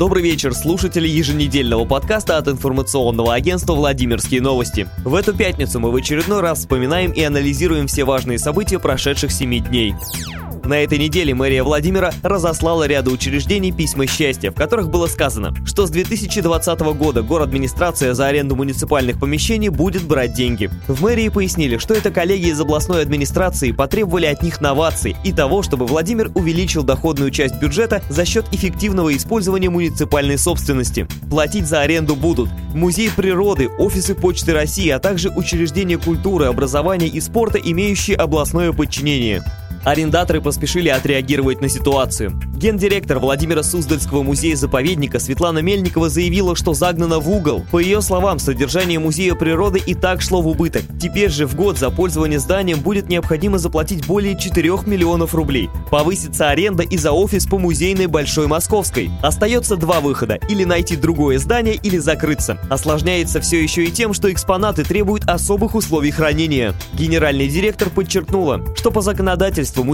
Добрый вечер, слушатели еженедельного подкаста от информационного агентства «Владимирские новости». В эту пятницу мы в очередной раз вспоминаем и анализируем все важные события прошедших семи дней. На этой неделе мэрия Владимира разослала ряду учреждений письма счастья, в которых было сказано, что с 2020 года город администрация за аренду муниципальных помещений будет брать деньги. В мэрии пояснили, что это коллеги из областной администрации потребовали от них новаций и того, чтобы Владимир увеличил доходную часть бюджета за счет эффективного использования муниципальной собственности. Платить за аренду будут музей природы, офисы Почты России, а также учреждения культуры, образования и спорта, имеющие областное подчинение. Арендаторы поспешили отреагировать на ситуацию. Гендиректор Владимира Суздальского музея-заповедника Светлана Мельникова заявила, что загнана в угол. По ее словам, содержание музея природы и так шло в убыток. Теперь же в год за пользование зданием будет необходимо заплатить более 4 миллионов рублей. Повысится аренда и за офис по музейной Большой Московской. Остается два выхода – или найти другое здание, или закрыться. Осложняется все еще и тем, что экспонаты требуют особых условий хранения. Генеральный директор подчеркнула, что по законодательству законодательству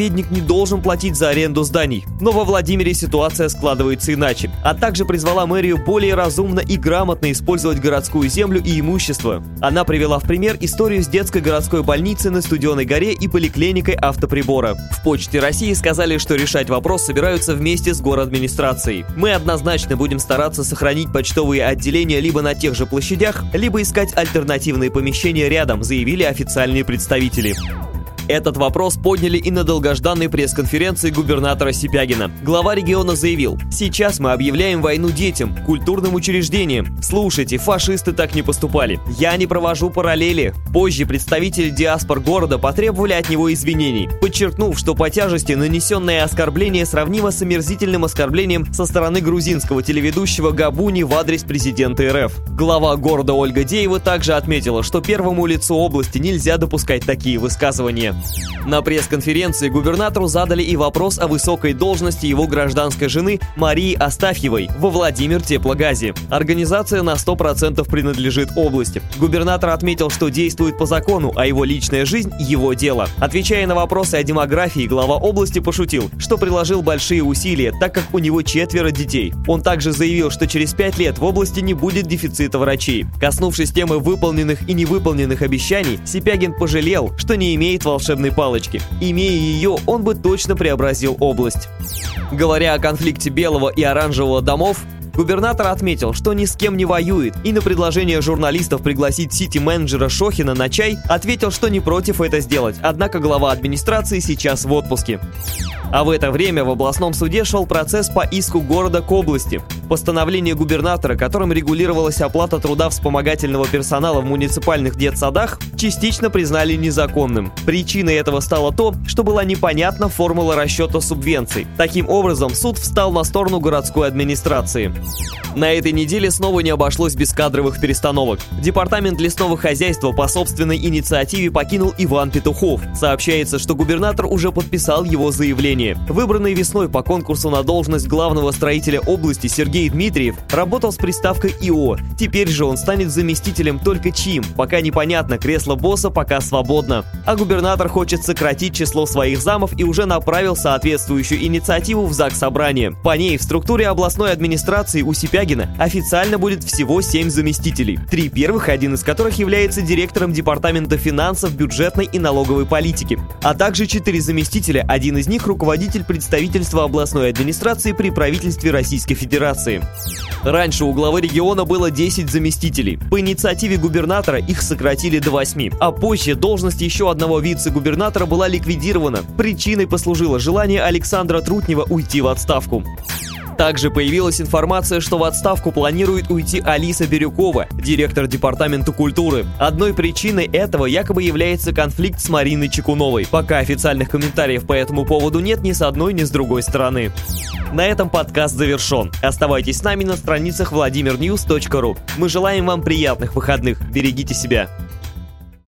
музей-заповедник не должен платить за аренду зданий. Но во Владимире ситуация складывается иначе. А также призвала мэрию более разумно и грамотно использовать городскую землю и имущество. Она привела в пример историю с детской городской больницей на Студеной горе и поликлиникой автоприбора. В Почте России сказали, что решать вопрос собираются вместе с администрацией. Мы однозначно будем стараться сохранить почтовые отделения либо на тех же площадях, либо искать альтернативные помещения рядом, заявили официальные представители. Этот вопрос подняли и на долгожданной пресс-конференции губернатора Сипягина. Глава региона заявил, сейчас мы объявляем войну детям, культурным учреждениям. Слушайте, фашисты так не поступали. Я не провожу параллели. Позже представители диаспор города потребовали от него извинений, подчеркнув, что по тяжести нанесенное оскорбление сравнимо с омерзительным оскорблением со стороны грузинского телеведущего Габуни в адрес президента РФ. Глава города Ольга Деева также отметила, что первому лицу области нельзя допускать такие высказывания. На пресс-конференции губернатору задали и вопрос о высокой должности его гражданской жены Марии Астафьевой во Владимир Теплогазе. Организация на 100% принадлежит области. Губернатор отметил, что действует по закону, а его личная жизнь – его дело. Отвечая на вопросы о демографии, глава области пошутил, что приложил большие усилия, так как у него четверо детей. Он также заявил, что через пять лет в области не будет дефицита врачей. Коснувшись темы выполненных и невыполненных обещаний, Сипягин пожалел, что не имеет волшебного волшебной палочки. Имея ее, он бы точно преобразил область. Говоря о конфликте белого и оранжевого домов, Губернатор отметил, что ни с кем не воюет, и на предложение журналистов пригласить сити-менеджера Шохина на чай ответил, что не против это сделать, однако глава администрации сейчас в отпуске. А в это время в областном суде шел процесс по иску города к области. Постановление губернатора, которым регулировалась оплата труда вспомогательного персонала в муниципальных детсадах, частично признали незаконным. Причиной этого стало то, что была непонятна формула расчета субвенций. Таким образом, суд встал на сторону городской администрации. На этой неделе снова не обошлось без кадровых перестановок. Департамент лесного хозяйства по собственной инициативе покинул Иван Петухов. Сообщается, что губернатор уже подписал его заявление. Выбранный весной по конкурсу на должность главного строителя области Сергей Дмитриев работал с приставкой ИО. Теперь же он станет заместителем только чьим. Пока непонятно, кресло босса пока свободно. А губернатор хочет сократить число своих замов и уже направил соответствующую инициативу в ЗАГС Собрание. По ней в структуре областной администрации у себя Звягина официально будет всего 7 заместителей. Три первых, один из которых является директором Департамента финансов, бюджетной и налоговой политики, а также четыре заместителя, один из них руководитель представительства областной администрации при правительстве Российской Федерации. Раньше у главы региона было 10 заместителей. По инициативе губернатора их сократили до 8, а позже должность еще одного вице-губернатора была ликвидирована. Причиной послужило желание Александра Трутнева уйти в отставку. Также появилась информация, что в отставку планирует уйти Алиса Бирюкова, директор Департамента культуры. Одной причиной этого якобы является конфликт с Мариной Чекуновой. Пока официальных комментариев по этому поводу нет ни с одной, ни с другой стороны. На этом подкаст завершен. Оставайтесь с нами на страницах vladimirnews.ru. Мы желаем вам приятных выходных. Берегите себя.